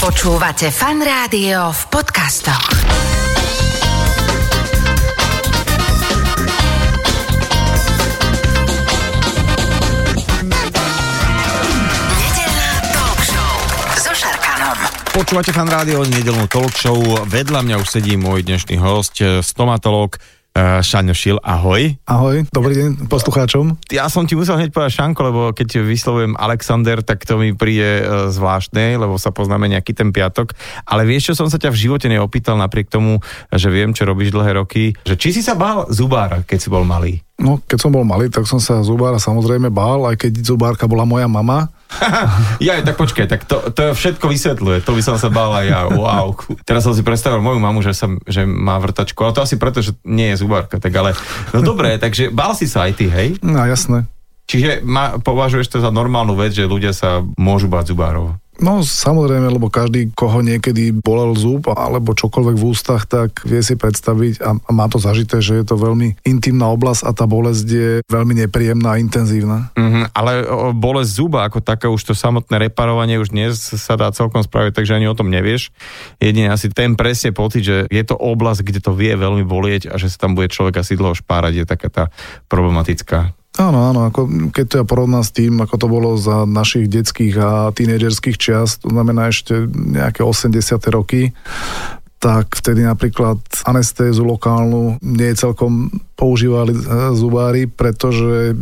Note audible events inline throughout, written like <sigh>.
Počúvate fan rádio v podcastoch. Počúvate fan rádio, nedelnú talk show. Vedľa mňa už sedí môj dnešný host, stomatolog uh, Šaňo Šil. Ahoj. Ahoj, dobrý deň poslucháčom. Ja som ti musel hneď povedať Šanko, lebo keď vyslovujem Alexander, tak to mi príde uh, zvláštne, lebo sa poznáme nejaký ten piatok. Ale vieš, čo som sa ťa v živote neopýtal, napriek tomu, že viem, čo robíš dlhé roky, že či si sa bál zubára, keď si bol malý? No, keď som bol malý, tak som sa zubára samozrejme bál, aj keď zubárka bola moja mama. <laughs> ja, tak počkaj, tak to, to všetko vysvetľuje, to by som sa bál aj ja, wow. Teraz som si predstavil moju mamu, že, som, že má vrtačku, ale to asi preto, že nie je zubárka, tak ale, no dobré, takže bál si sa aj ty, hej? No, jasné. Čiže ma, považuješ to za normálnu vec, že ľudia sa môžu báť zubárov? No samozrejme, lebo každý, koho niekedy bolel zub alebo čokoľvek v ústach, tak vie si predstaviť a, a má to zažité, že je to veľmi intimná oblasť a tá bolesť je veľmi nepríjemná a intenzívna. Mm-hmm, ale o, bolesť zuba ako také, už to samotné reparovanie už dnes sa dá celkom spraviť, takže ani o tom nevieš. Jedine asi ten presne pocit, že je to oblasť, kde to vie veľmi bolieť a že sa tam bude človek asi dlho špárať, je taká tá problematická. Áno, áno, ako keď to ja porovnám s tým, ako to bolo za našich detských a tínedžerských čias, to znamená ešte nejaké 80. roky, tak vtedy napríklad anestézu lokálnu nie celkom používali e, zubári, pretože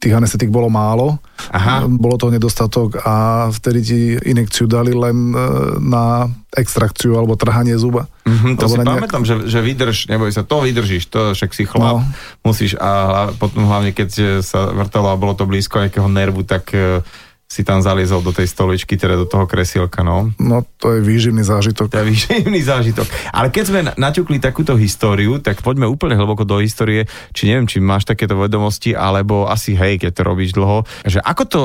tých anestetik bolo málo, Aha. bolo toho nedostatok a vtedy ti inekciu dali len e, na extrakciu alebo trhanie zuba. Mm-hmm, to si nejak... pamätám, že, že vydrž, neboj sa, to vydržíš, to však si chlap, no. musíš a potom hlavne keď sa vrtalo a bolo to blízko nejakého nervu, tak e, si tam zaliezol do tej stoličky, teda do toho kresielka, no. No, to je výživný zážitok. To je výživný zážitok. Ale keď sme naťukli takúto históriu, tak poďme úplne hlboko do histórie, či neviem, či máš takéto vedomosti, alebo asi hej, keď to robíš dlho, že ako to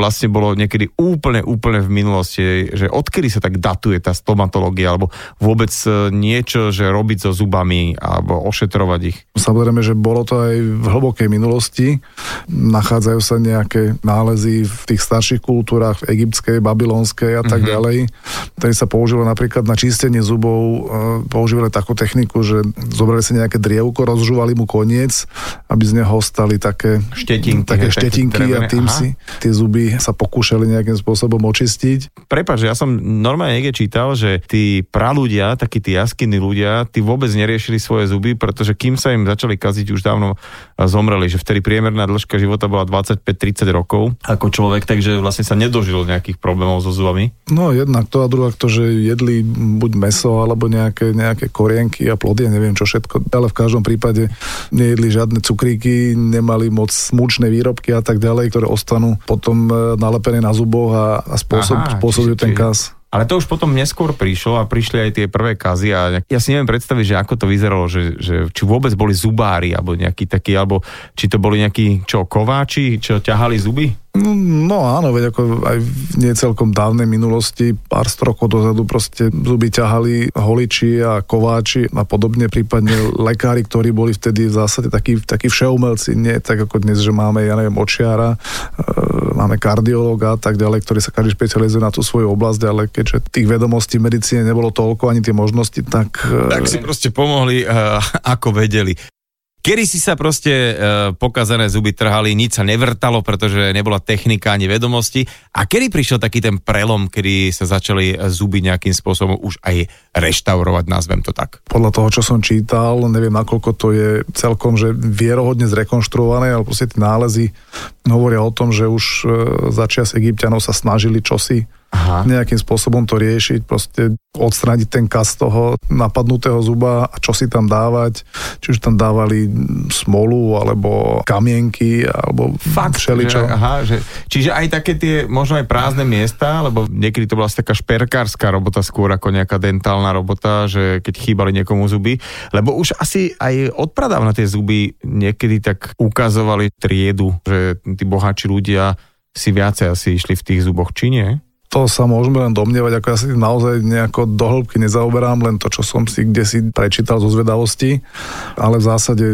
vlastne bolo niekedy úplne, úplne v minulosti, že odkedy sa tak datuje tá stomatológia, alebo vôbec e, niečo, že robiť so zubami, alebo ošetrovať ich? Samozrejme, že bolo to aj v hlbokej minulosti. Nachádzajú sa nejaké nálezy v tých starších starších kultúrach, v egyptskej, babylonskej a tak mm-hmm. ďalej. Tady sa používalo napríklad na čistenie zubov, e, používali takú techniku, že zobrali si nejaké drievko, rozžúvali mu koniec, aby z neho ostali také štetinky, také štetinky a tým Aha. si tie zuby sa pokúšali nejakým spôsobom očistiť. Prepač, ja som normálne niekde čítal, že tí praľudia, takí tí jaskyní ľudia, tí vôbec neriešili svoje zuby, pretože kým sa im začali kaziť, už dávno zomreli, že vtedy priemerná dĺžka života bola 25-30 rokov ako človek, takže vlastne sa nedožil nejakých problémov so zubami? No jednak to a druhá to, že jedli buď meso alebo nejaké, nejaké korienky a plody, ja neviem čo všetko, ale v každom prípade nejedli žiadne cukríky, nemali moc smučné výrobky a tak ďalej, ktoré ostanú potom e, nalepené na zuboch a, a spôsob, Aha, spôsobujú ten kas. Ale to už potom neskôr prišlo a prišli aj tie prvé kazy a ja si neviem predstaviť, že ako to vyzeralo, že, že či vôbec boli zubári alebo nejakí takí, alebo či to boli nejakí čo, kováči, čo ťahali zuby? No, no áno, veď ako aj v nie celkom dávnej minulosti, pár rokov dozadu proste zuby ťahali holiči a kováči a podobne, prípadne lekári, ktorí boli vtedy v zásade takí, takí všeumelci, nie tak ako dnes, že máme, ja neviem, očiara, e, máme kardiológa a tak ďalej, ktorí sa každý špecializuje na tú svoju oblasť, ale keďže tých vedomostí medicíne nebolo toľko, ani tie možnosti, tak... E, tak si proste pomohli, uh, ako vedeli. Kedy si sa proste e, pokazané zuby trhali, nič sa nevrtalo, pretože nebola technika ani vedomosti. A kedy prišiel taký ten prelom, kedy sa začali zuby nejakým spôsobom už aj reštaurovať, nazvem to tak? Podľa toho, čo som čítal, neviem nakoľko to je celkom, že vierohodne zrekonštruované, ale proste tie nálezy hovoria o tom, že už e, začias egyptianov sa snažili čosi Aha. nejakým spôsobom to riešiť, proste odstraniť ten kas toho napadnutého zuba a čo si tam dávať, či už tam dávali smolu, alebo kamienky, alebo Fakt, všeličo. Že, aha, že, čiže aj také tie možno aj prázdne miesta, lebo niekedy to bola taká šperkárska robota skôr ako nejaká dentálna robota, že keď chýbali niekomu zuby, lebo už asi aj odpradávna tie zuby niekedy tak ukazovali triedu, že tí bohatší ľudia si viacej asi išli v tých zuboch, či nie? To sa môžeme len domnievať, ako ja si naozaj nejako dohlbky nezaoberám, len to, čo som si kde si prečítal zo zvedavosti, ale v zásade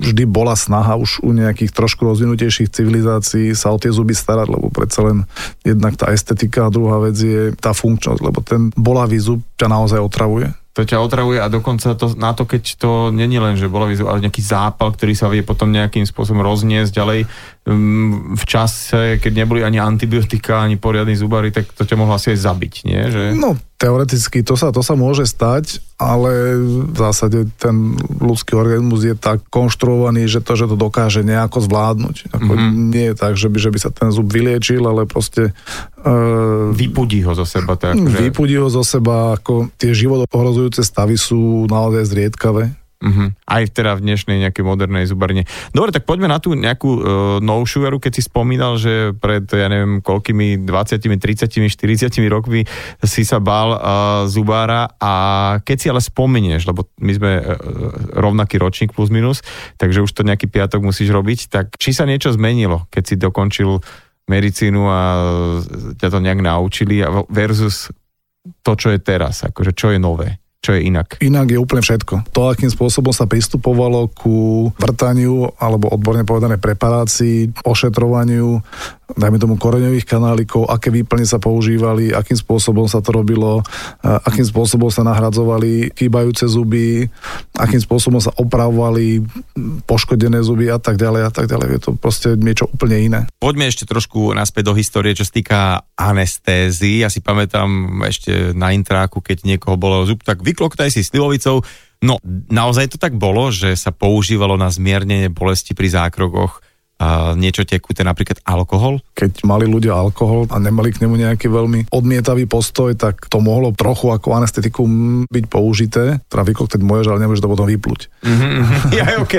vždy bola snaha už u nejakých trošku rozvinutejších civilizácií sa o tie zuby starať, lebo predsa len jednak tá estetika a druhá vec je tá funkčnosť, lebo ten bolavý zub ťa naozaj otravuje. To ťa otravuje a dokonca to, na to, keď to není len, že bola ale nejaký zápal, ktorý sa vie potom nejakým spôsobom rozniesť ďalej v čase, keď neboli ani antibiotika, ani poriadni zubári, tak to ťa mohlo asi aj zabiť, nie? Že... No, teoreticky to sa, to sa môže stať, ale v zásade ten ľudský organizmus je tak konštruovaný, že to, že to dokáže nejako zvládnuť. Ako mm-hmm. Nie je tak, že by, že by sa ten zub vyliečil, ale proste Uh, vypudí ho zo seba. Tak, že... Vypudí ho zo seba, ako tie život ohrozujúce stavy sú naozaj zriedkavé. Uh-huh. Aj teda v dnešnej nejakej modernej zubarne. Dobre, tak poďme na tú nejakú uh, novšiu veru, keď si spomínal, že pred, ja neviem, koľkými 20, 30, 40 rokmi si sa bál uh, zubára a keď si ale spomenieš, lebo my sme uh, rovnaký ročník plus minus, takže už to nejaký piatok musíš robiť, tak či sa niečo zmenilo, keď si dokončil medicínu a ťa to nejak naučili versus to, čo je teraz, akože čo je nové čo je inak? Inak je úplne všetko. To, akým spôsobom sa pristupovalo ku vrtaniu, alebo odborne povedané preparácii, ošetrovaniu, dajme tomu koreňových kanálikov, aké výplne sa používali, akým spôsobom sa to robilo, akým spôsobom sa nahradzovali chýbajúce zuby, akým spôsobom sa opravovali poškodené zuby a tak ďalej a tak ďalej. Je to proste niečo úplne iné. Poďme ešte trošku naspäť do histórie, čo sa týka anestézy. Ja si pamätám ešte na intráku, keď niekoho bolo zub, tak vykloktaj si slivovicou. No, naozaj to tak bolo, že sa používalo na zmiernenie bolesti pri zákrokoch a niečo tekuté, napríklad alkohol? Keď mali ľudia alkohol a nemali k nemu nejaký veľmi odmietavý postoj, tak to mohlo trochu ako anestetikum byť použité. Teda vykoktať môžeš, ale nemôžeš to potom vypluť. Mm-hmm, <laughs> ja, OK.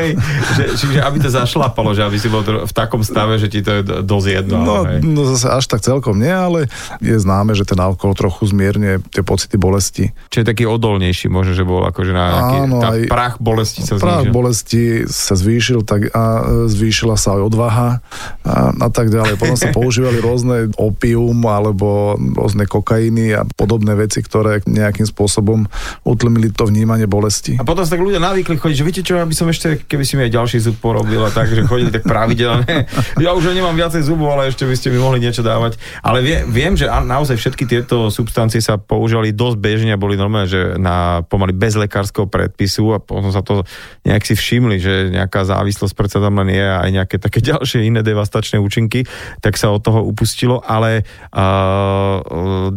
Že, čiže aby to zašlapalo, že aby si bol v takom stave, že ti to je dosť jedno. No, no zase až tak celkom nie, ale je známe, že ten alkohol trochu zmierne tie pocity bolesti. Čiže taký odolnejší môže, že bol akože na nejaký, Áno, tá prach bolesti sa prach zvíšil. bolesti sa zvýšil tak a zvýšila sa aj odvaha a, a tak ďalej. Potom sa <laughs> používali rôzne opium alebo rôzne kokainy a podobné veci, ktoré nejakým spôsobom utlmili to vnímanie bolesti. A potom sa tak ľudia navykli chodiť, že viete čo, aby som ešte, keby si mi aj ďalší zub porobil a tak, že chodili tak pravidelne. <laughs> Ja už nemám viacej zubov, ale ešte by ste mi mohli niečo dávať. Ale vie, viem, že naozaj všetky tieto substancie sa používali dosť bežne a boli normálne, že na pomaly bez lekárskeho predpisu a potom sa to nejak si všimli, že nejaká závislosť predsa tam len je a aj nejaké také <laughs> ďalšie iné devastačné účinky, tak sa od toho upustilo, ale uh,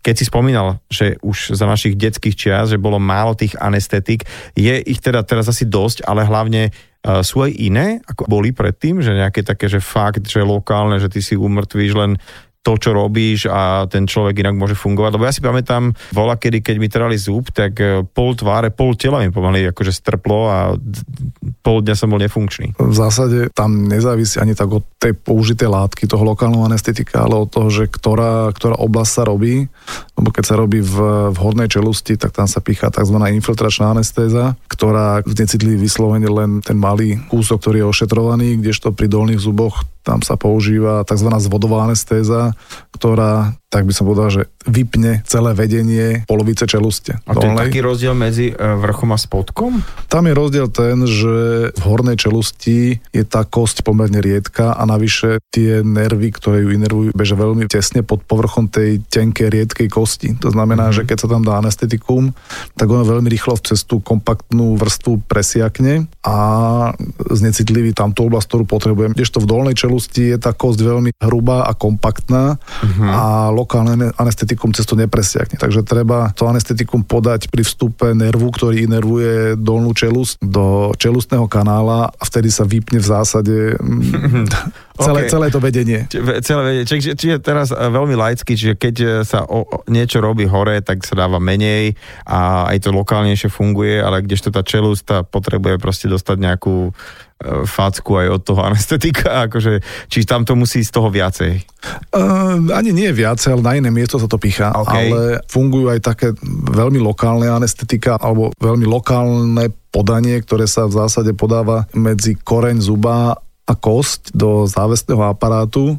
keď si spomínal, že už za našich detských čias, že bolo málo tých anestetik, je ich teda teraz asi dosť, ale hlavne uh, sú aj iné, ako boli predtým, že nejaké také, že fakt, že lokálne, že ty si umrtvíš len to, čo robíš a ten človek inak môže fungovať. Lebo ja si pamätám, vola kedy, keď mi trali zub, tak e, pol tváre, pol tela mi pomaly akože strplo a pol dňa som bol nefunkčný. V zásade tam nezávisí ani tak od tej použitej látky, toho lokálneho anestetika, ale od toho, že ktorá, ktorá oblasť sa robí. Lebo keď sa robí v, v hornej čelusti, tak tam sa pícha tzv. infiltračná anestéza, ktorá necitlí vyslovene len ten malý kúsok, ktorý je ošetrovaný, kdežto pri dolných zuboch tam sa používa tzv. zvodová anestéza, ktorá, tak by som povedal, že vypne celé vedenie polovice čeluste. A to je taký rozdiel medzi e, vrchom a spodkom? Tam je rozdiel ten, že v hornej čelusti je tá kosť pomerne riedka a navyše tie nervy, ktoré ju inervujú, bežia veľmi tesne pod povrchom tej tenkej riedkej kosti. To znamená, mm-hmm. že keď sa tam dá anestetikum, tak ono veľmi rýchlo cez tú kompaktnú vrstvu presiakne a znecitlivý tamto oblasť, ktorú potrebujem. Kdežto v dolnej čelusti čelusti je tá kosť veľmi hrubá a kompaktná uh-huh. a lokálne anestetikum cez to nepresiakne. Takže treba to anestetikum podať pri vstupe nervu, ktorý inervuje dolnú čelust do čelustného kanála a vtedy sa vypne v zásade mm, <laughs> Celé, okay. celé to vedenie. Celé vedenie. Čiže, čiže teraz e, veľmi laicky, čiže keď e, sa o, niečo robí hore, tak sa dáva menej a aj to lokálnejšie funguje, ale kdežto tá čelústa potrebuje proste dostať nejakú facku aj od toho anestetika, akože, či tam to musí z toho viacej? Uh, ani nie viacej, ale na iné miesto sa to pichá, okay. ale fungujú aj také veľmi lokálne anestetika alebo veľmi lokálne podanie, ktoré sa v zásade podáva medzi koreň zuba a kosť do závestného aparátu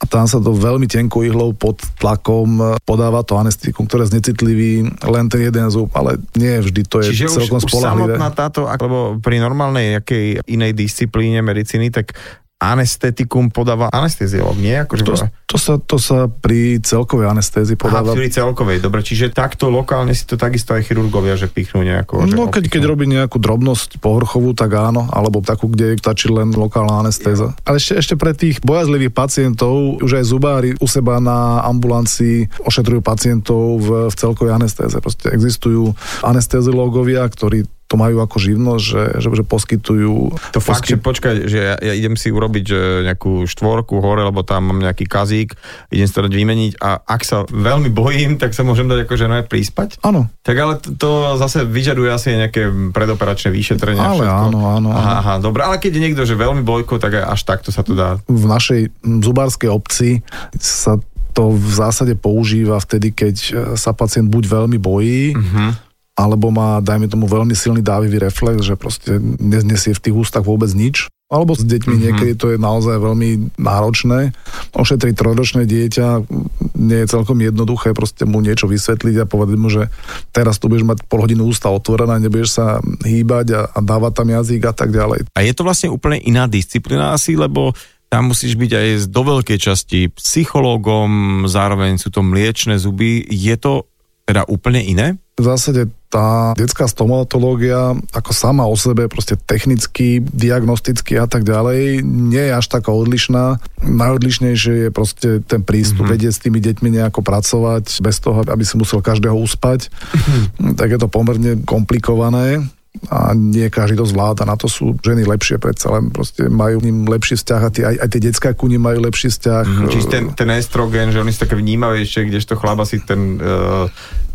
a tam sa to veľmi tenkou ihlou pod tlakom podáva to anestikum, ktoré je znecitlivý len ten jeden zub, ale nie vždy to je Čiže celkom už, spolahlivé. samotná táto, alebo pri normálnej jakej inej disciplíne medicíny, tak anestetikum podáva anesteziolog, nie? Akože To, to, sa, to sa pri celkovej anestézii podáva. Aha, pri celkovej, dobre, čiže takto lokálne si to takisto aj chirurgovia, že pichnú nejako. že No keď, keď robí nejakú drobnosť povrchovú, tak áno, alebo takú, kde stačí len lokálna anestéza. Ale ešte, ešte pre tých bojazlivých pacientov, už aj zubári u seba na ambulancii ošetrujú pacientov v, v celkovej anestéze. Proste existujú anestezilógovia, ktorí to majú ako živnosť, že, že, že poskytujú... To fakt, že počkaj, že ja, ja idem si urobiť že nejakú štvorku hore, lebo tam mám nejaký kazík, idem si to dať vymeniť a ak sa veľmi bojím, tak sa môžem dať akože aj prispať? Áno. Tak ale to, to zase vyžaduje asi nejaké predoperačné vyšetrenie. Ale všetko. áno, áno, áno. Aha, aha, dobre, ale keď je niekto, že veľmi bojko, tak až takto sa to dá. V našej zubárskej obci sa to v zásade používa vtedy, keď sa pacient buď veľmi bojí, Uh-huh. Alebo má, dajme tomu, veľmi silný dávivý reflex, že proste neznesie v tých ústach vôbec nič. Alebo s deťmi Mhm. niekedy to je naozaj veľmi náročné. Ošetriť trojročné dieťa nie je celkom jednoduché, proste mu niečo vysvetliť a povedať mu, že teraz tu budeš mať pol hodinu ústa otvorená, nebudeš sa hýbať a, a dávať tam jazyk a tak ďalej. A je to vlastne úplne iná disciplína asi, lebo tam musíš byť aj do veľkej časti psychológom, zároveň sú to mliečne zuby. Je to teda úplne iné? V zásade tá detská stomatológia ako sama o sebe, proste technicky, diagnosticky a tak ďalej, nie je až taká odlišná. Najodlišnejšie je proste ten prístup, mm-hmm. vedieť s tými deťmi nejako pracovať, bez toho, aby si musel každého uspať. Mm-hmm. Tak je to pomerne komplikované a nie každý to zvláda. Na to sú ženy lepšie predsa len proste majú ním lepší vzťah a tie, aj, aj tie detská ku nim majú lepší vzťah. Mm, čiže ten, ten estrogen, že oni sú také vnímavejšie, kdežto chlaba si ten uh,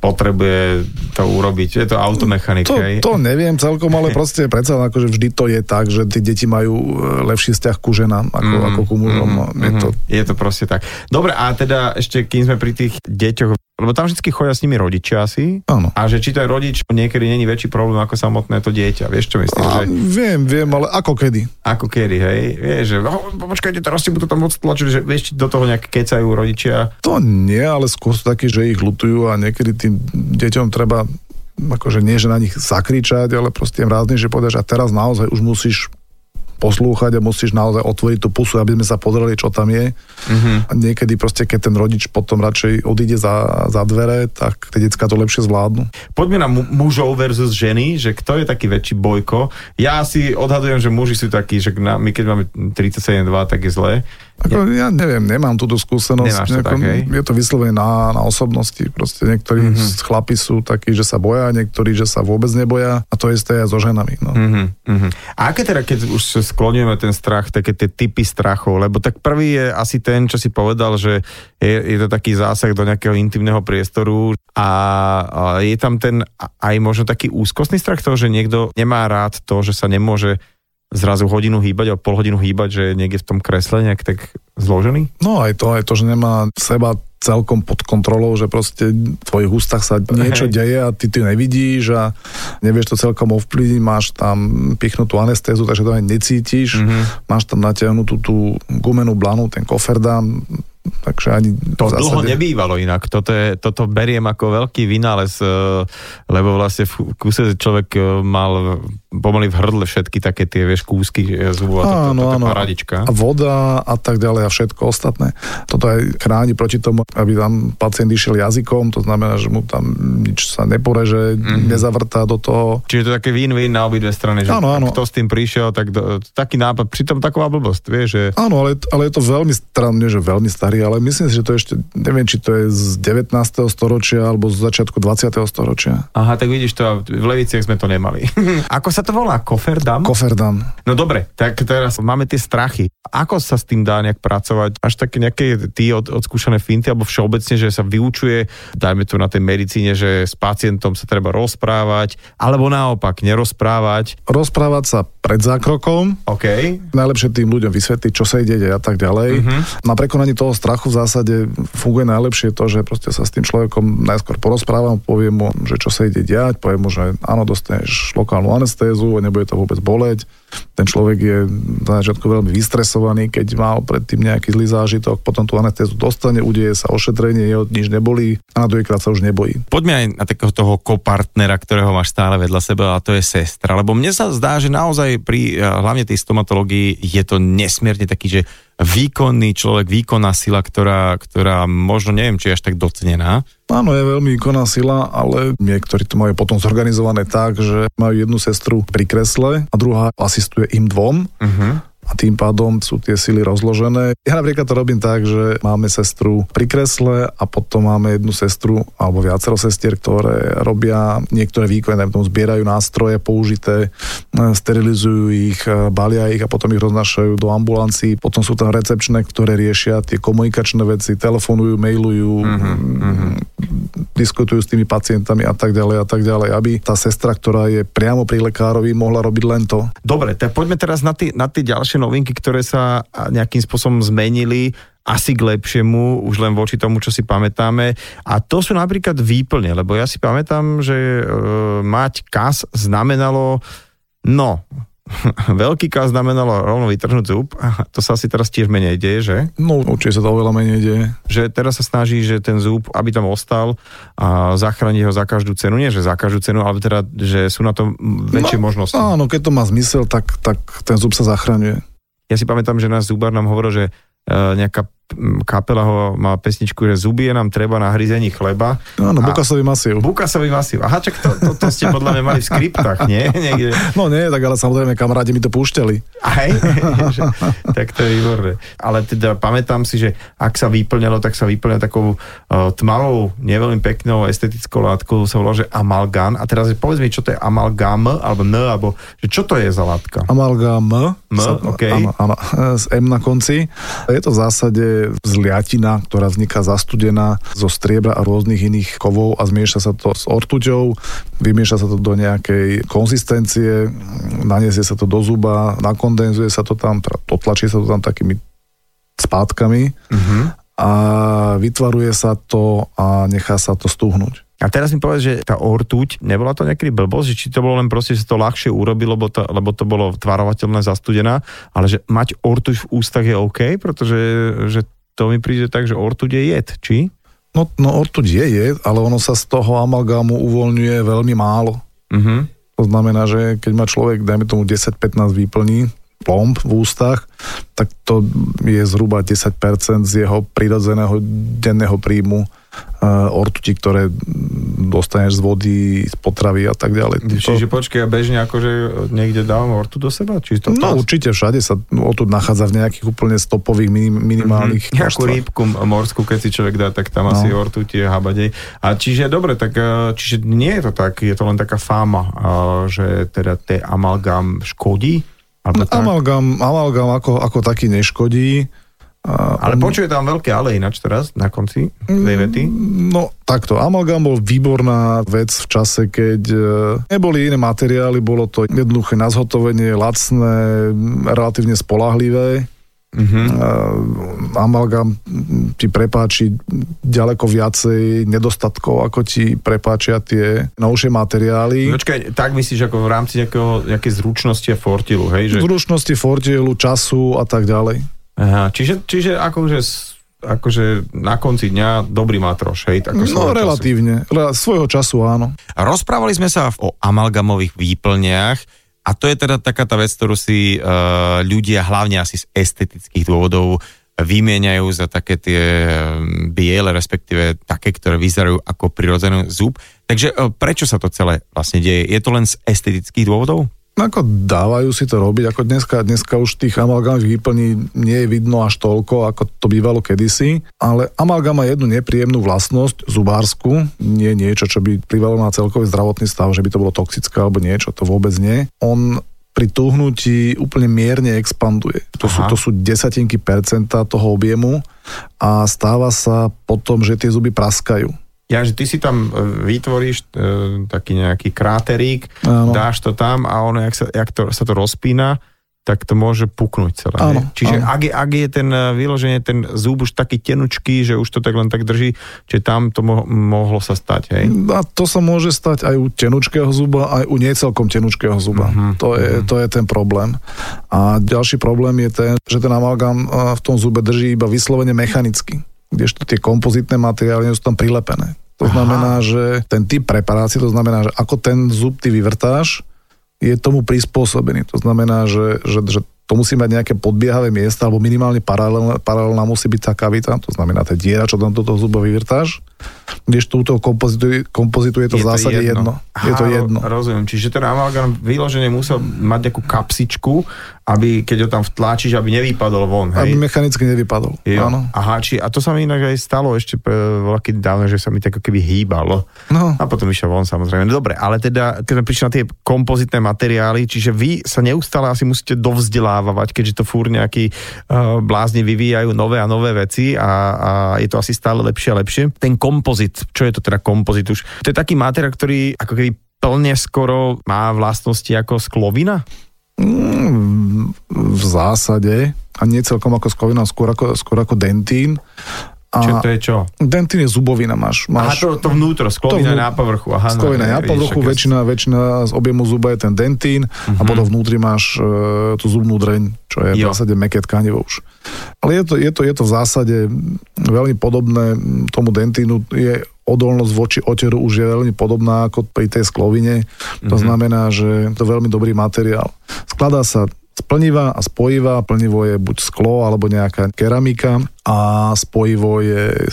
potrebuje to urobiť. Je to automechanik, To, hej? to neviem celkom, ale proste predsa akože vždy to je tak, že tí deti majú e, lepší vzťah ku ženám ako, mm, ako ku mužom. Mm, je to, je to proste tak. Dobre, a teda ešte, kým sme pri tých deťoch, lebo tam vždy chodia s nimi rodičia asi. áno. A že či ten rodič niekedy není väčší problém ako samotné to dieťa. Vieš, čo myslím? A, Že, viem, viem, ale ako kedy? ako kedy, hej? Vieš, že oh, počkajte, teraz si budú tam moc tlačiť, že vieš, do toho nejak kecajú rodičia. To nie, ale skôr sú takí, že ich lutujú a niekedy tým deťom treba akože nie, že na nich zakričať, ale proste im ráznejšie povedať, že a teraz naozaj už musíš poslúchať a musíš naozaj otvoriť tú pusu, aby sme sa pozreli, čo tam je. Mhm. A niekedy proste, keď ten rodič potom radšej odíde za, za dvere, tak tie decka to lepšie zvládnu. Poďme na mu- mužov versus ženy, že kto je taký väčší bojko. Ja si odhadujem, že muži sú takí, že na, my keď máme 37,2, tak je zlé. Ako, ja neviem, nemám túto skúsenosť. To Nejako- tak, hej? je to vyslovene na, na osobnosti. Proste niektorí Mhm. mm-hmm. chlapi sú takí, že sa boja, niektorí, že sa vôbec neboja a to isté aj so ženami. No. Uh-huh. A aké teda, keď už sa skloňujeme ten strach, také tie typy strachov, lebo tak prvý je asi ten, čo si povedal, že je, je to taký zásah do nejakého intimného priestoru a, a je tam ten aj možno taký úzkostný strach toho, že niekto nemá rád to, že sa nemôže zrazu hodinu hýbať a pol hodinu hýbať, že niekde v tom kresle nejak tak zložený? no aj to, aj to, že nemá seba celkom pod kontrolou, že proste v tvojich ústach sa niečo deje a ty to nevidíš a nevieš to celkom ovplyvniť, máš tam pichnutú anestézu, takže to aj necítiš, Mhm. máš tam natiahnutú tú gumenú blanu, ten koferdám, takže ani To v dlho zásade... nebývalo inak. Toto, je, toto beriem ako veľký vynález, eh, lebo vlastne v kuse človek eh, mal pomaly v hrdle všetky také tie, vieš, kúsky eh, zubu a toto, Áno, toto áno. paradička. A voda a tak ďalej a všetko ostatné. Toto aj chráni proti tomu, aby tam pacient išiel jazykom, to znamená, že mu tam nič sa neporeže, Mhm. mm-hmm. nezavrtá do toho. Čiže to je také win-win na obidve strany, že Áno, áno. kto s tým prišiel, tak do, taký nápad, pritom taková blbosť, vieš, že Áno, ale, ale je to veľmi, nie, že veľmi starý, ale myslím si, že to ešte, neviem, či to je z 19. storočia alebo z začiatku 20. storočia. aha, tak vidíš to, v Leviciach sme to nemali. <laughs> Ako sa to volá? Koferdam? Koferdam. No dobre, tak teraz máme tie strachy. Ako sa s tým dá nejak pracovať? Až také nejaké tí od, odskúšané finty, alebo všeobecne, že sa vyučuje, dajme to na tej medicíne, že s pacientom sa treba rozprávať, alebo naopak nerozprávať. Rozprávať sa pred zákrokom, OK. najlepšie tým ľuďom vysvetliť, čo sa ide a tak ďalej. Mhm. Na prekonanie toho strachu v zásade funguje najlepšie to, že proste sa s tým človekom najskôr porozprávam, poviem mu, že čo sa ide diať, poviem mu, že áno, dostaneš lokálnu anestézu, nebude to vôbec boleť, ten človek je na začiatku veľmi vystresovaný, keď mal predtým nejaký zlý zážitok, potom tú anestézu dostane, udeje sa ošetrenie, jeho nič nebolí a na druhýkrát sa už nebojí. Poďme aj na takého toho kopartnera, ktorého máš stále vedľa seba a to je sestra, lebo mne sa zdá, že naozaj pri hlavne tej stomatológii je to nesmierne taký, že výkonný človek, výkonná sila, ktorá, ktorá možno neviem, či je až tak docenená. Áno, je veľmi výkonná sila, ale niektorí to majú potom zorganizované tak, že majú jednu sestru pri kresle a druhá asistuje im dvom. Uh-huh a tým pádom sú tie sily rozložené. Ja napríklad to robím tak, že máme sestru pri kresle a potom máme jednu sestru alebo viacero sestier, ktoré robia niektoré výkony, tam zbierajú nástroje použité, sterilizujú ich, balia ich a potom ich roznašajú do ambulancií. Potom sú tam recepčné, ktoré riešia tie komunikačné veci, telefonujú, mailujú, mm-hmm. diskutujú s tými pacientami a tak ďalej a tak ďalej, aby tá sestra, ktorá je priamo pri lekárovi, mohla robiť len to. Dobre, tak poďme teraz na tie, na tie ďalšie ďalšie novinky, ktoré sa nejakým spôsobom zmenili asi k lepšiemu, už len voči tomu, čo si pamätáme. A to sú napríklad výplne, lebo ja si pamätám, že e, mať kas znamenalo, no, <laughs> veľký kas znamenalo rovno vytrhnúť zub a to sa asi teraz tiež menej deje, že? No určite sa to oveľa menej deje. Že teraz sa snaží, že ten zub, aby tam ostal a zachrániť ho za každú cenu. Nie, že za každú cenu, ale teda, že sú na to väčšie no, možnosti. Áno, keď to má zmysel, tak, tak ten zub sa zachraňuje. Ja si pamätám, že náš zubár nám hovoril, že e, nejaká kapela ho má pesničku, že zubie nám treba na hryzení chleba. Áno, bukasový masív. Bukasový masív. Aha, čak to, to, to ste podľa mňa mali v skriptách, nie? <laughs> Niekde. No nie, tak ale samozrejme kamarádi mi to púšťali. Aj, <laughs> tak to je výborné. Ale teda pamätám si, že ak sa vyplňalo, tak sa vyplňalo takou uh, tmavou, neveľmi peknou estetickou látkou, sa volá, že amalgán. A teraz povedz mi, čo to je amalgám, alebo n, alebo že čo to je za látka? Amalgám. M, sa, okay. áno, áno, s M na konci. Je to v zásade zliatina, ktorá vzniká zastudená zo striebra a rôznych iných kovov a zmieša sa to s ortuťou, vymieša sa to do nejakej konzistencie, naniesie sa to do zuba, nakondenzuje sa to tam, teda potlačí sa to tam takými spátkami uh-huh. a vytvaruje sa to a nechá sa to stuhnúť. A teraz mi povedz, že tá ortuť, nebola to nejaký blbosť, či to bolo len proste, že to ľahšie urobilo, lebo to, lebo to bolo tvarovateľné zastudená, ale že mať ortuť v ústach je OK, pretože že to mi príde tak, že ortuť je jed, či? No, no ortuť je jed, ale ono sa z toho amalgámu uvoľňuje veľmi málo. Uh-huh. To znamená, že keď má človek, dajme tomu 10-15 výplní, plomb v ústach, tak to je zhruba 10% z jeho prirodzeného denného príjmu ortuti, ktoré dostaneš z vody, z potravy a tak ďalej. Čiže počkej, ja bežne akože niekde dávam ortu do seba? Či to no určite, všade sa ortu nachádza v nejakých úplne stopových minim, minimálnych mm-hmm. Nejakú rýbku morskú, keď si človek dá, tak tam no. asi ortu tie habadej. A čiže dobre, tak e, čiže nie je to tak, je to len taká fáma, že teda tie amalgám škodí? Alebo amalgám, amalgám ako, ako taký neškodí. Ale počuje tam veľké ale ináč teraz na konci tej vety. No takto, amalgám bol výborná vec v čase, keď e, neboli iné materiály, bolo to jednoduché na zhotovenie, lacné, relatívne spolahlivé. Uh-huh. Amalgám ti prepáči ďaleko viacej nedostatkov, ako ti prepáčia tie novšie materiály. Počkaj, tak myslíš ako v rámci nejakého, nejakej zručnosti a fortilu, hej? Že... Zručnosti, fortilu, času a tak ďalej. Aha, čiže, čiže akože akože na konci dňa dobrý matroš, hej? Ako no relatívne, času. svojho času áno. Rozprávali sme sa o amalgamových výplniach a to je teda taká tá vec, ktorú si uh, ľudia hlavne asi z estetických dôvodov vymieňajú za také tie biele, respektíve také, ktoré vyzerajú ako prirodzený zub. Takže uh, prečo sa to celé vlastne deje? Je to len z estetických dôvodov? Ako dávajú si to robiť, ako dneska, dneska už tých amalgámových výplní nie je vidno až toľko, ako to bývalo kedysi, ale amalgám má jednu nepríjemnú vlastnosť, zubársku, nie niečo, čo by plývalo na celkový zdravotný stav, že by to bolo toxické alebo niečo, to vôbec nie. On pri tuhnutí úplne mierne expanduje. To sú, to sú desatinky percenta toho objemu a stáva sa potom, že tie zuby praskajú. Ja, že ty si tam e, vytvoríš e, taký nejaký kráterík, ano. dáš to tam a ono, jak, sa, jak to, sa to rozpína, tak to môže puknúť celé. Áno? Čiže áno. Ak, je, ak je ten eh, vyloženie, ten zub už taký tenučký, že už to tak len tak drží, čiže tam to mo- mohlo sa stať, hej? A to sa môže stať aj u tenučkého zuba, aj u necelkom tenučkého zuba. Mhm, To, je, to je ten problém. A ďalší problém je ten, že ten amalgám a, v tom zube drží iba vyslovene mechanicky, kdežto tie kompozitné materiály sú tam prilepené. To Aha. znamená, že ten typ preparácie, to znamená, že ako ten zub ty vyvrtáš, je tomu prispôsobený. To znamená, že, že, že to musí mať nejaké podbiehavé miesta, alebo minimálne paralelná, paralelná musí byť tá kavita, to znamená tá diera, čo tam do toho zuba vyvrtáš, kdežto u toho kompozitu, kompozitu je to v zásade jedno. Je to Aha, jedno. Rozumiem, čiže ten amalgám vyloženie musel mať nejakú kapsičku, aby keď ho tam vtláčiš, aby nevypadol von, hej? Aby mechanicky nevypadol. Jo. Áno. Aha, či, a to sa mi inak aj stalo ešte e, veľký dávno, že sa mi tak keby hýbalo. No. A potom išiel von samozrejme. Dobre, ale teda, keď sme prišli na tie kompozitné materiály, čiže vy sa neustále asi musíte dovzdelávať, keďže to fúr nejakí uh, blázni vyvíjajú nové a nové veci a, a je to asi stále lepšie a lepšie. Ten kompozit, čo je to teda kompozit už? To je taký materiál, ktorý ako keby plne skoro má vlastnosti ako sklovina? Mm, zásade, a nie celkom ako skovina, skôr ako, skôr ako dentín. A Čo to je čo? dentín je zubovina, máš. Aha, máš to, to vnútro, sklovina vnú- na povrchu. Aha, no, Sklovina na vidíš, povrchu, väčšina, väčšina z objemu zuba je ten dentín uh-huh. a potom vnútri máš e, tú zubnú dreň, čo je Jo. v zásade meké tkanivo už. Ale je to, je, to, je to v zásade veľmi podobné tomu dentínu, je odolnosť voči oteru už je veľmi podobná ako pri tej sklovine. To znamená, že to je veľmi dobrý materiál. Skladá sa z plniva a spojiva. Plnivo je buď sklo alebo nejaká keramika a spojivo je e,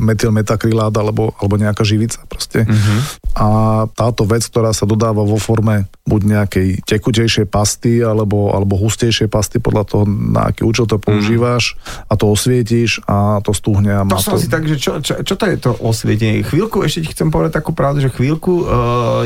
metylmetakrylát alebo, alebo nejaká živica proste. Mhm. A táto vec, ktorá sa dodáva vo forme buď nejakej tekutejšej pasty alebo, alebo hustejšej pasty podľa toho, na aký účel to používaš a to osvietíš a to stúhne a To má som to... si tak, že čo, čo, čo to je to osvietenie? Chvíľku, ešte ti chcem povedať takú pravdu, že chvíľku uh,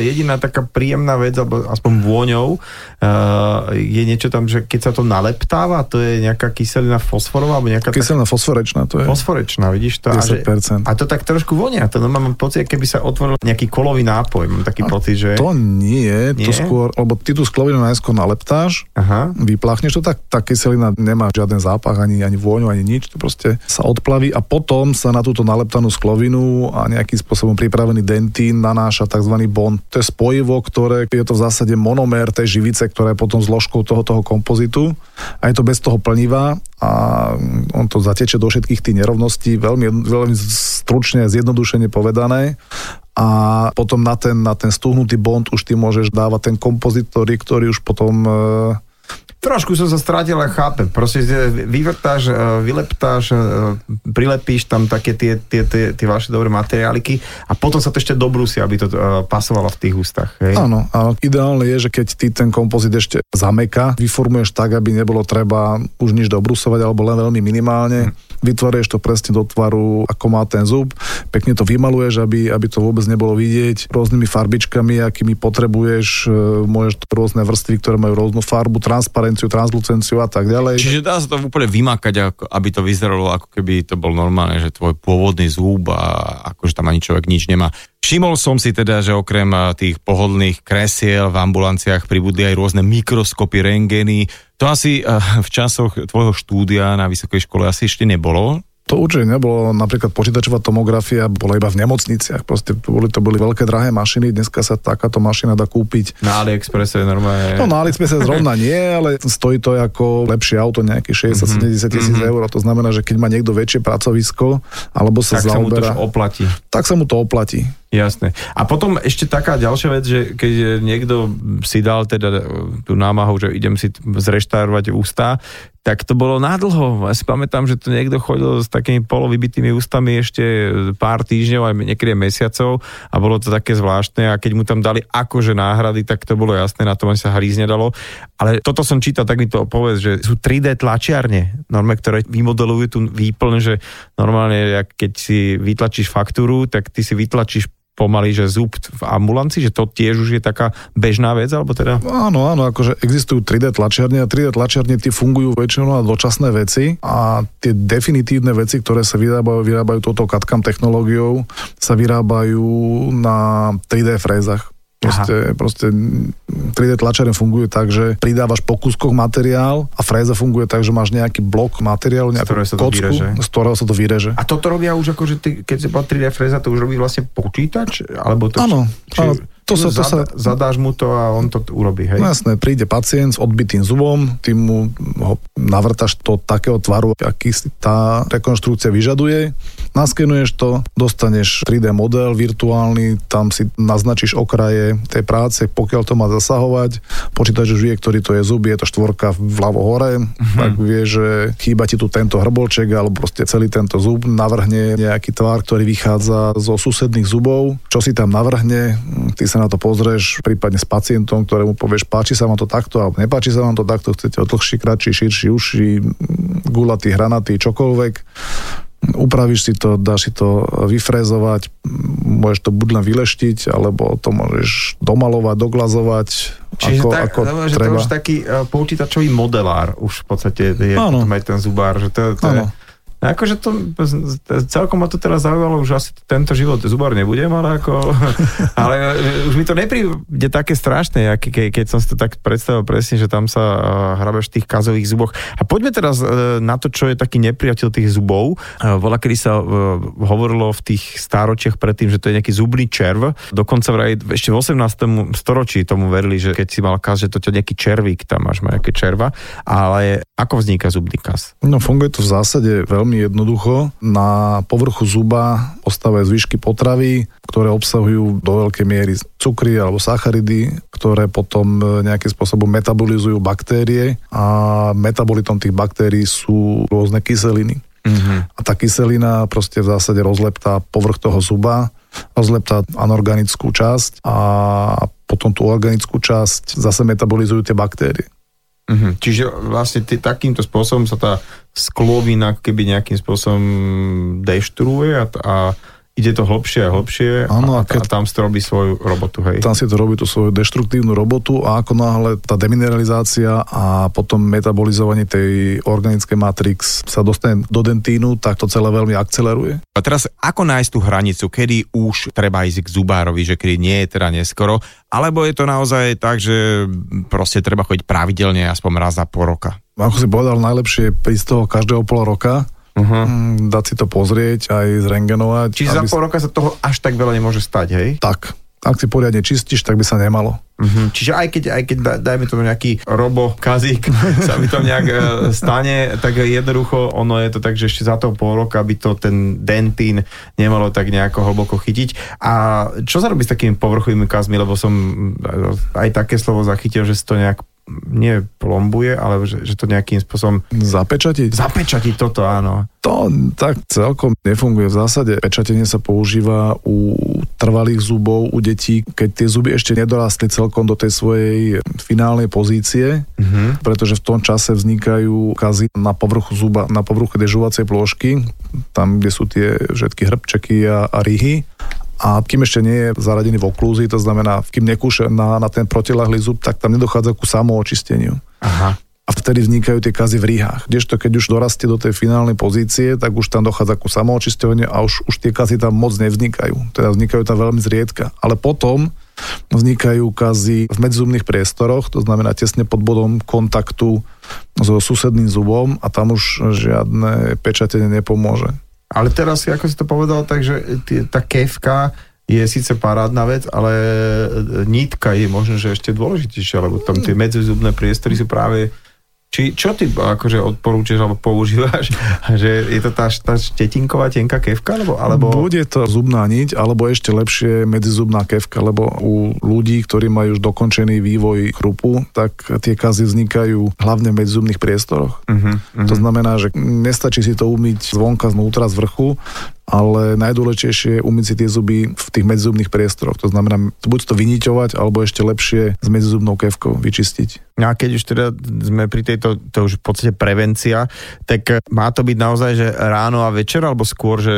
jediná taká príjemná vec, alebo aspoň vôňou, uh, je niečo tam, že keď sa to naleptáva, to je nejaká kyselina fosforová, alebo nejaká Kyselina fosforečná to je. fosforečná, vidíš to? A, že, 10%. a to tak trošku vonia, to no, mám pocit, keby sa otvoril nejaký kolový nápoj, mám taký pocit, že... To nie, Nie? to skôr, lebo ty tú sklovinu najskôr naleptáš, Aha. vypláchneš to, tak tá kyselina nemá žiaden zápach, ani, ani vôňu, ani nič, to proste sa odplaví a potom sa na túto naleptanú sklovinu a nejakým spôsobom pripravený dentín nanáša tzv. bond. To je spojivo, ktoré je to v zásade monomér tej živice, ktorá je potom zložkou toho, toho kompozitu a je to bez toho plniva a on to zateče do všetkých tých nerovností, veľmi, veľmi stručne, zjednodušene povedané. A potom na ten, na ten stuhnutý bond už ty môžeš dávať ten kompozit, ktorý, ktorý už potom e, Trošku som sa strátil, ale chápem. Proste že vyvrtáš, e, vyleptáš, e, prilepíš tam také tie, tie, tie, tie vaše dobré materiáliky a potom sa to ešte dobrúsi, aby to pasovalo v tých ústach. Hej? Áno, áno. Ideálne je, že keď ty ten kompozit ešte zameka, vyformuješ tak, aby nebolo treba už nič dobrusovať alebo len veľmi minimálne. Vytvaruješ to presne do tvaru, ako má ten zub. Pekne to vymaluješ, aby, aby to vôbec nebolo vidieť. Rôznymi farbičkami, akými potrebuješ. e, Môžeš rôzne vrstvy, ktoré majú rôznu farbu, transparenciu, translucenciu a tak ďalej. Čiže dá sa to úplne vymakať, aby to vyzeralo, ako keby to bol normálne, že tvoj pôvodný zúb a akože tam ani človek nič nemá. Všimol som si teda, že okrem a, tých pohodlných kresiel v ambulanciách pribudli aj rôzne mikroskopy, rengeny. To asi a, v časoch tvojho štúdia na vysokej škole asi ešte nebolo. To určite nebolo, napríklad počítačová tomografia bola iba v nemocniciach, proste to boli, to boli veľké drahé mašiny, dneska sa takáto mašina dá kúpiť Na AliExpresse je normálne... No na AliExpresse zrovna nie, ale stojí to ako lepšie auto, nejakých 60-70 tisíc eur. To znamená, že keď má niekto väčšie pracovisko, alebo sa tak sa mu to zaoberá, oplatí. tak sa mu to oplatí. Jasné. A potom ešte taká ďalšia vec, že keď niekto si dal teda e, tú námahu, že idem si zreštaurovať ústa, tak to bolo nádlho. Ja si pamätám, že to niekto chodil s takými polovybitými ústami ešte pár týždňov, aj niekedy mesiacov a bolo to také zvláštne a keď mu tam dali akože náhrady, tak to bolo jasné, na tom sa hrísť nedalo. Ale toto som čítal, tak mi to povedz, že sú 3D tlačiarne, norme, ktoré vymodelujú tú výplň, že normálne, keď si vytlačíš faktúru, tak ty si vytlačíš pomaly, že zub v ambulancii, že to tiež už je taká bežná vec, alebo teda? Áno, áno, akože existujú 3D tlačiarne a 3D tlačiarne tie fungujú väčšinou na dočasné veci a tie definitívne veci, ktoré sa vyrábajú, vyrábajú touto CAD-CAM technológiou, sa vyrábajú na 3D frézach. Proste, proste 3D tlačereň funguje tak, že pridávaš po kúskoch materiál a fréza funguje tak, že máš nejaký blok materiálu, nejakú to kocku, vyreže. z ktorého sa to vyreže. A toto robia už ako, že ty, keď si povedal 3D fréza, to už robí vlastne počítač? Alebo to, Áno, či, áno, to sa- to sa- zadáš mu to a on to urobí, hej? No jasné, príde pacient s odbitým zubom, ty mu ho navrtaš do takého tvaru, aký si tá rekonštrukcia vyžaduje, naskenuješ to, dostaneš 3D model virtuálny, tam si naznačíš okraje tej práce, pokiaľ to má zasahovať, počítač už vie, ktorý to je zub, je to štvorka vľavo hore, uh-huh. tak vie, že chýba ti tu tento hrbolček alebo proste celý tento zub, navrhne nejaký tvar, ktorý vychádza zo susedných zubov, čo si tam navrhne, ty sa na to pozrieš, prípadne s pacientom, ktorému povieš, páči sa vám to takto, alebo nepáči sa vám to takto, chcete ho dlhší, kratší, širší, uši, gulatý, hranatý, čokoľvek. Upravíš si to, dáš si to vyfrézovať, môžeš to buď len vyleštiť, alebo to môžeš domalovať, doglazovať, Čiže ako, tak, ako znamená, že treba. to už taký uh, počítačový modelár už v podstate je Áno. potom aj ten zubár, že to, to je, Áno. No akože to, celkom ma to teraz zaujalo, už asi tento život zubár nebudem, ale ako, <laughs> ale e, už mi to nepríde také strašné, ke, keď som si to tak predstavil presne, že tam sa uh, hrabeš v tých kazových zuboch. A poďme teraz uh, na to, čo je taký nepriateľ tých zubov. Vola, kedy sa hovorilo v tých stáročiach predtým, že to je nejaký zubný červ. Dokonca vraj ešte v 18. storočí tomu verili, že keď si mal kaz, že to je nejaký červík, tam máš nejaké červa. Ale ako vzniká zubný kaz? No funguje to v zásade veľmi jednoducho. Na povrchu zuba ostávajú zvyšky potravy, ktoré obsahujú do veľkej miery cukry alebo sacharidy, ktoré potom e, nejakým spôsobom metabolizujú baktérie a metabolitom tých baktérií sú rôzne kyseliny. Mm-hmm. A tá kyselina proste v zásade rozleptá povrch toho zuba, rozleptá anorganickú časť a potom tú organickú časť zase metabolizujú tie baktérie. Mhm. Čiže vlastne ty, takýmto spôsobom sa tá sklovina keby nejakým spôsobom deštruuje a, a ide to hlbšie a hlbšie Áno, a, a keď- a tam si to robí svoju robotu, hej. Tam si to robí tú svoju deštruktívnu robotu a ako náhle tá demineralizácia a potom metabolizovanie tej organickej matrix sa dostane do dentínu, tak to celé veľmi akceleruje. A teraz ako nájsť tú hranicu, kedy už treba ísť k zubárovi, že kedy nie je teda neskoro, alebo je to naozaj tak, že proste treba chodiť pravidelne aspoň raz za pol roka. Ako si povedal, najlepšie je prísť toho každého pol roka, Uh-huh. mm, dať si to pozrieť, aj zrengenovať. Čiže za pol roka sa toho až tak veľa nemôže stať, hej? Tak, ak si poriadne čistíš, tak by sa nemalo. Uh-huh. Čiže aj keď, aj keď da- dajme tomu nejaký robo kazík <laughs> sa mi to nejak e, stane, tak jednoducho ono je to tak, že ešte za toho pol roka by to ten dentín nemalo tak nejako hlboko chytiť. A čo sa robí s takými povrchovými kazmi, lebo som e, aj také slovo zachytil, že si to nejak nie plombuje, ale že, že to nejakým spôsobom Zapečatiť? zapečatiť toto, áno. To tak celkom nefunguje. V zásade pečatenie sa používa u trvalých zubov, u detí, keď tie zuby ešte nedorastli celkom do tej svojej finálnej pozície, Uh-huh. pretože v tom čase vznikajú kazy na povrchu zuba, na povrchu tej žuvacej plôžky, tam, kde sú tie všetky hrbčeky a, a ryhy. A kým ešte nie je zaradený v oklúzi, to znamená, kým nekúše na, na ten protilahlý zub, tak tam nedochádza ku samoočisteniu Aha. a vtedy vznikajú tie kazy v rýhach. Kdežto keď už dorastie do tej finálnej pozície, tak už tam dochádza ku samoočisťovaniu a už, už tie kazy tam moc nevznikajú. Teda vznikajú tam veľmi zriedka. Ale potom vznikajú kazy v medzizubných priestoroch, to znamená tesne pod bodom kontaktu so susedným zubom a tam už žiadne pečatenie nepomôže. Ale teraz, ako si to povedal, takže tá kevka je síce parádna vec, ale nítka je možno, že ešte dôležitejšia, lebo tam tie medzizubné priestory sú práve či, čo ty akože odporúčaš alebo používaš? <laughs> že je to tá, tá štetinková tenká kevka? Alebo, alebo... Bude to zubná niť, alebo ešte lepšie medzizubná kevka, lebo u ľudí, ktorí majú už dokončený vývoj chrupu, tak tie kazy vznikajú hlavne v medzizubných priestoroch. Uh-huh, uh-huh. To znamená, že nestačí si to umyť zvonka, znútra, z vrchu, ale najdôležitejšie je umyť si tie zuby v tých medzizubných priestoroch. To znamená, buď to vyniťovať, alebo ešte lepšie s medzizubnou kevkou vyčistiť. No a keď už teda sme pri tejto, to už v podstate prevencia, tak má to byť naozaj, že ráno a večer, alebo skôr, že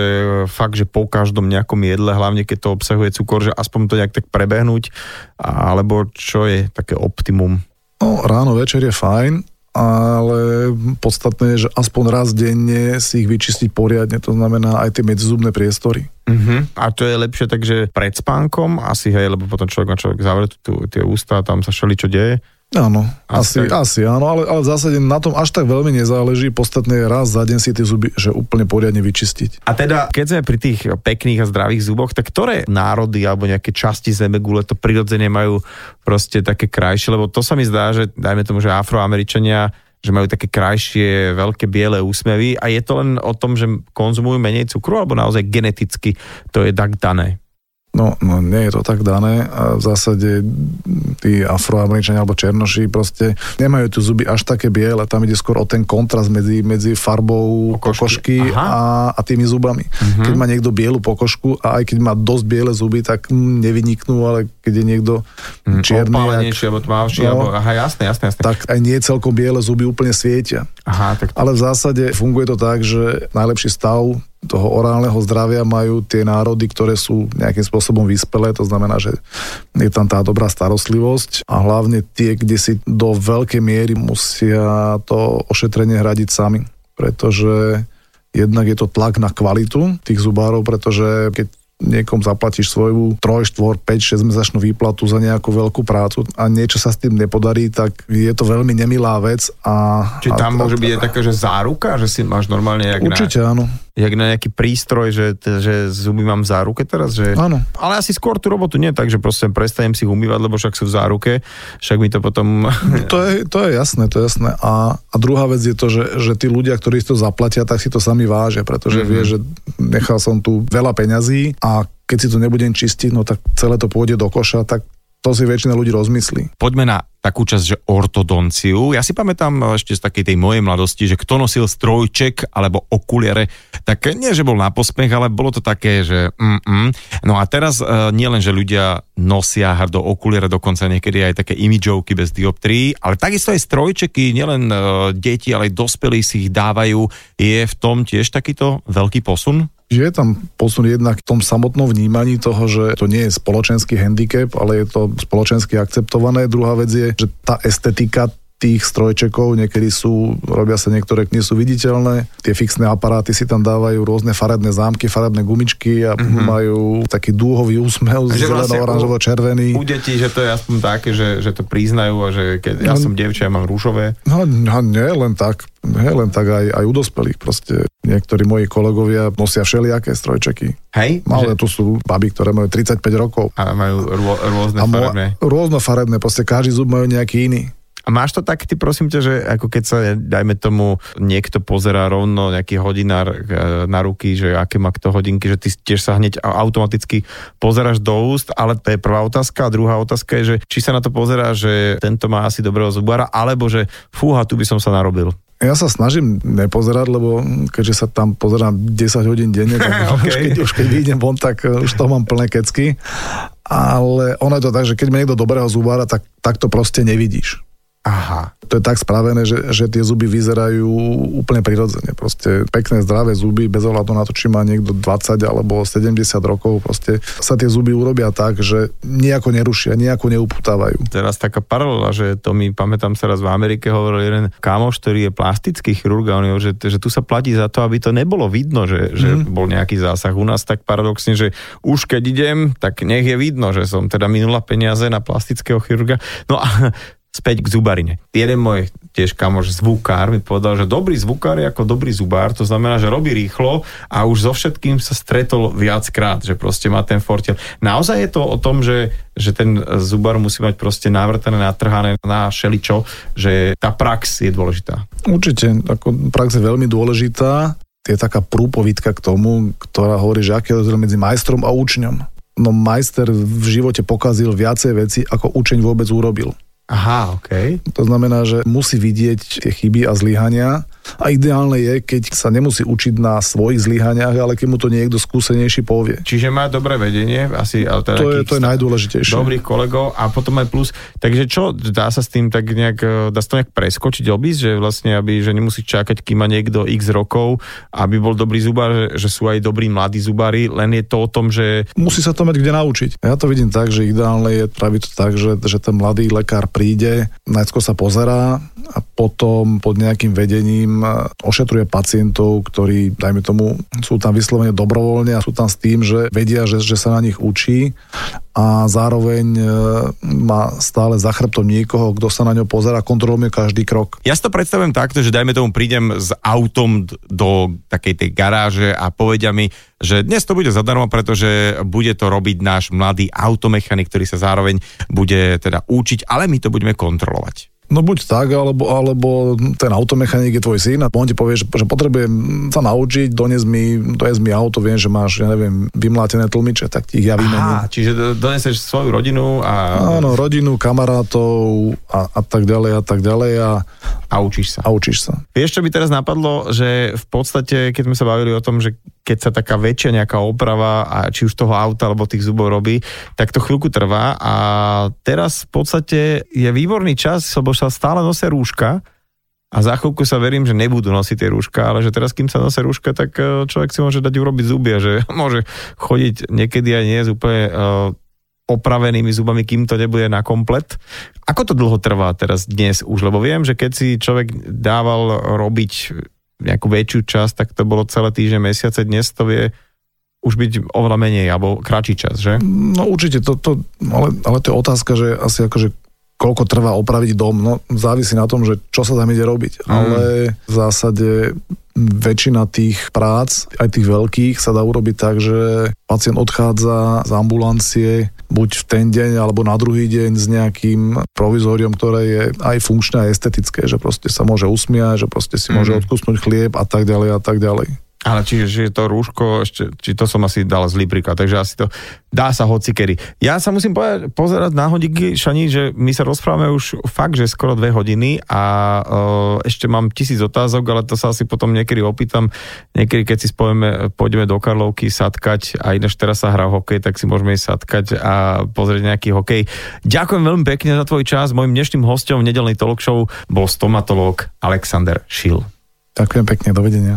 fakt, že po každom nejakom jedle, hlavne keď to obsahuje cukor, že aspoň to nejak tak prebehnúť, alebo čo je také optimum? No, ráno, večer je fajn, ale podstatné je, že aspoň raz denne si ich vyčistiť poriadne, to znamená aj tie medzizubné priestory. Uh-huh. A to je lepšie takže pred spánkom, asi hej, lebo potom človek má človek zavrie tie ústa, tam sa šeli čo deje. Áno, asi, asi, asi áno, ale, ale v zásade na tom až tak veľmi nezáleží. Podstatné je raz za deň si tie zuby že úplne poriadne vyčistiť. A teda, keď sme pri tých pekných a zdravých zuboch, tak ktoré národy alebo nejaké časti zemegule to prirodzene majú proste také krajšie? Lebo to sa mi zdá, že dajme tomu, že afroameričania že majú také krajšie, veľké biele úsmevy a je to len o tom, že konzumujú menej cukru alebo naozaj geneticky to je tak dané? No, no nie je to tak dané a v zásade tí afroameričania alebo černoši proste nemajú tu zuby až také biele, tam ide skôr o ten kontrast medzi, medzi farbou pokožky, pokožky a, a tými zubami. Uh-huh. Keď má niekto bielu pokožku a aj keď má dosť biele zuby, tak nevyniknú, ale keď je niekto mm, čierny... Opálenejší, alebo tmavší, no, alebo, aha, jasné, jasné, jasné. Tak aj nie celkom biele zuby úplne svietia. Aha, tak... Ale v zásade funguje to tak, že najlepší stav toho orálneho zdravia majú tie národy, ktoré sú nejakým spôsobom vyspelé, to znamená, že je tam tá dobrá starostlivosť a hlavne tie, kde si do veľkej miery musia to ošetrenie hradiť sami, pretože jednak je to tlak na kvalitu tých zubárov, pretože keď niekom zaplatíš svoju 3, 4, 5, 6 mesačnú výplatu za nejakú veľkú prácu a niečo sa s tým nepodarí, tak je to veľmi nemilá vec. A, Či tam a, môže byť aj taká, že záruka, že si máš normálne... Určite na... áno jak na nejaký prístroj, že, že zuby mám v záruke teraz, že... Áno. Ale asi skôr tú robotu nie tak, že proste prestanem si ich umývať, lebo však sú v záruke, však mi to potom... <laughs> To je, to je jasné, to je jasné. A, a druhá vec je to, že, že tí ľudia, ktorí si to zaplatia, tak si to sami vážia, pretože mm-hmm. vie, že nechal som tu veľa peňazí a keď si to nebudem čistiť, no tak celé to pôjde do koša, tak to si väčšina ľudí rozmyslí. Poďme na takú časť, že ortodonciu. Ja si pamätám ešte z takej tej mojej mladosti, že kto nosil strojček alebo okuliare, tak nie, že bol na pospech, ale bolo to také, že mm-mm. No a teraz uh, nie len, že ľudia nosia hrdo okuliare, dokonca niekedy aj také imidžovky bez dioptrií, ale takisto aj strojčeky, nielen uh, deti, ale aj dospelí si ich dávajú. Je v tom tiež takýto veľký posun? Že je tam posun jednak v tom samotnom vnímaní toho, že to nie je spoločenský handicap, ale je to spoločensky akceptované. Druhá vec je, že tá estetika tých strojčekov, niekedy sú, robia sa niektoré, nie sú viditeľné. Tie fixné aparáty si tam dávajú rôzne farebné zámky, farebné gumičky a mm-hmm. majú taký dúhový úsmev, vlastne oranžovo, červený. U detí, že to je aspoň také, že, že to priznajú a že keď ja no, som dievča, ja mám rúžové. No, no nie, len tak. Nie, len tak aj, aj u dospelých. Proste niektorí moji kolegovia nosia všelijaké strojčeky. Hej? Ale že... tu sú baby, ktoré majú 35 rokov. A majú rô, rôzne a farebné. Rôznofarebné, proste každý zub majú nejaký iný. A máš to tak, ty prosím ťa, že ako keď sa, dajme tomu, niekto pozerá rovno, nejaký hodinár e, na ruky, že aké má kto hodinky, že ty tiež sa hneď automaticky pozeráš do úst, ale to je prvá otázka. A druhá otázka je, že či sa na to pozerá, že tento má asi dobrého zubára, alebo že fúha, tu by som sa narobil. Ja sa snažím nepozerať, lebo keďže sa tam pozerám 10 hodín denne, tak okay. <laughs> už, keď, už keď vyjdem von, tak už toho mám plné kecky. Ale ono je to tak, že keď má niekto dobrého zubára, tak, tak to proste nevidíš. Aha. To je tak spravené, že, že tie zuby vyzerajú úplne prirodzene. Proste pekné, zdravé zuby, bez ohľadu na to, či má niekto 20 alebo 70 rokov, proste sa tie zuby urobia tak, že nejako nerušia, nejako neuputávajú. Teraz taká paralela, že to mi pamätám sa raz v Amerike hovoril jeden kamoš, ktorý je plastický chirurg a on je, že, že tu sa platí za to, aby to nebolo vidno, že, že mm. bol nejaký zásah. U nás tak paradoxne, že už keď idem, tak nech je vidno, že som teda minula peniaze na plastického chirurga. No a späť k zubarine. Jeden môj tiež kamoš zvukár mi povedal, že dobrý zvukár je ako dobrý zubár, to znamená, že robí rýchlo a už so všetkým sa stretol viackrát, že proste má ten fortiel. Naozaj je to o tom, že, že ten zubar musí mať proste navrtané, natrhané na šeličo, že tá prax je dôležitá. Určite, ako prax je veľmi dôležitá. Je taká prúpovitka k tomu, ktorá hovorí, že aký je rozdiel medzi majstrom a učňom. No majster v živote pokazil viacej veci, ako učeň vôbec urobil. Aha, OK. To znamená, že musí vidieť tie chyby a zlyhania a ideálne je, keď sa nemusí učiť na svojich zlyhaniach, ale keď mu to niekto skúsenejší povie. Čiže má dobré vedenie, asi ale teda to, je, to je najdôležitejšie. Dobrých kolegov a potom aj plus. Takže čo, dá sa s tým tak nejak, e, dá sa to nejak preskočiť, obísť, že vlastne, aby, že nemusí čakať, kým má niekto x rokov, aby bol dobrý zubár, že, že sú aj dobrí mladí zubári, len je to o tom, že... Musí sa to mať kde naučiť. Ja to vidím tak, že ideálne je praviť to tak, že, že ten mladý lekár príde, najskôr sa pozerá a potom pod nejakým vedením ošetruje pacientov, ktorí, dajme tomu, sú tam vyslovene dobrovoľne a sú tam s tým, že vedia, že, že sa na nich učí a zároveň e, má stále za chrbtom niekoho, kto sa na ňo pozera, kontroluje každý krok. Ja si to predstavujem takto, že dajme tomu prídem s autom do takej tej garáže a povedia mi, že dnes to bude zadarmo, pretože bude to robiť náš mladý automechanik, ktorý sa zároveň bude teda učiť, ale my to budeme kontrolovať. No buď tak, alebo, alebo ten automechanik je tvoj syn a on ti povie, že, že potrebujem sa naučiť, dones mi, dones mi auto, viem, že máš, ja neviem, vymlátené tlmiče, tak ti ich ja vymením. Aha, čiže doneseš svoju rodinu a... Áno, rodinu, kamarátov a, a tak ďalej a tak ďalej a, a učíš sa. A učíš sa. Vieš, čo by teraz napadlo, že v podstate, keď sme sa bavili o tom, že keď sa taká väčšia nejaká oprava, a či už toho auta alebo tých zubov robí, tak to chvíľku trvá a teraz v podstate je výborný čas, lebo sa stále nosia rúška a za chvíľku sa verím, že nebudú nosiť tie rúška, ale že teraz, kým sa nosia rúška, tak e, človek si môže dať urobiť zuby že <laughs> môže chodiť niekedy aj nie z úplne uh, opravenými zubami, kým to nebude na komplet. Ako to dlho trvá teraz dnes už? Lebo viem, že keď si človek dával robiť nejakú väčšiu časť, tak to bolo celé týždeň, mesiace. Dnes to vie už byť oveľa menej, alebo kratší čas, že? No určite, to, to, ale, ale to je otázka, že asi akože koľko trvá opraviť dom, no závisí na tom, že čo sa tam ide robiť. Mm. Ale v zásade väčšina tých prác, aj tých veľkých, sa dá urobiť tak, že pacient odchádza z ambulancie buď v ten deň alebo na druhý deň s nejakým provizóriom, ktoré je aj funkčné a estetické, že proste sa môže usmiať, že proste si mm. môže mhm. odkusnúť chlieb a tak ďalej a tak ďalej. Ale čiže že to rúško, ešte, či to som asi dal zlý príklad, takže asi to dá sa hocikedy. Ja sa musím povedať, pozerať na hodinky, Šani, že my sa rozprávame už fakt, že skoro dve hodiny a uh, ešte mám tisíc otázok, ale to sa asi potom niekedy opýtam. Niekedy, keď si spojíme, pôjdeme do Karlovky satkať a ináč teraz sa hrá hokej, tak si môžeme ísť satkať a pozrieť nejaký hokej. Ďakujem veľmi pekne za tvoj čas. Mojím dnešným hostom v nedelnej talk show bol stomatológ Alexander Šil. Ďakujem pekne, dovidenia.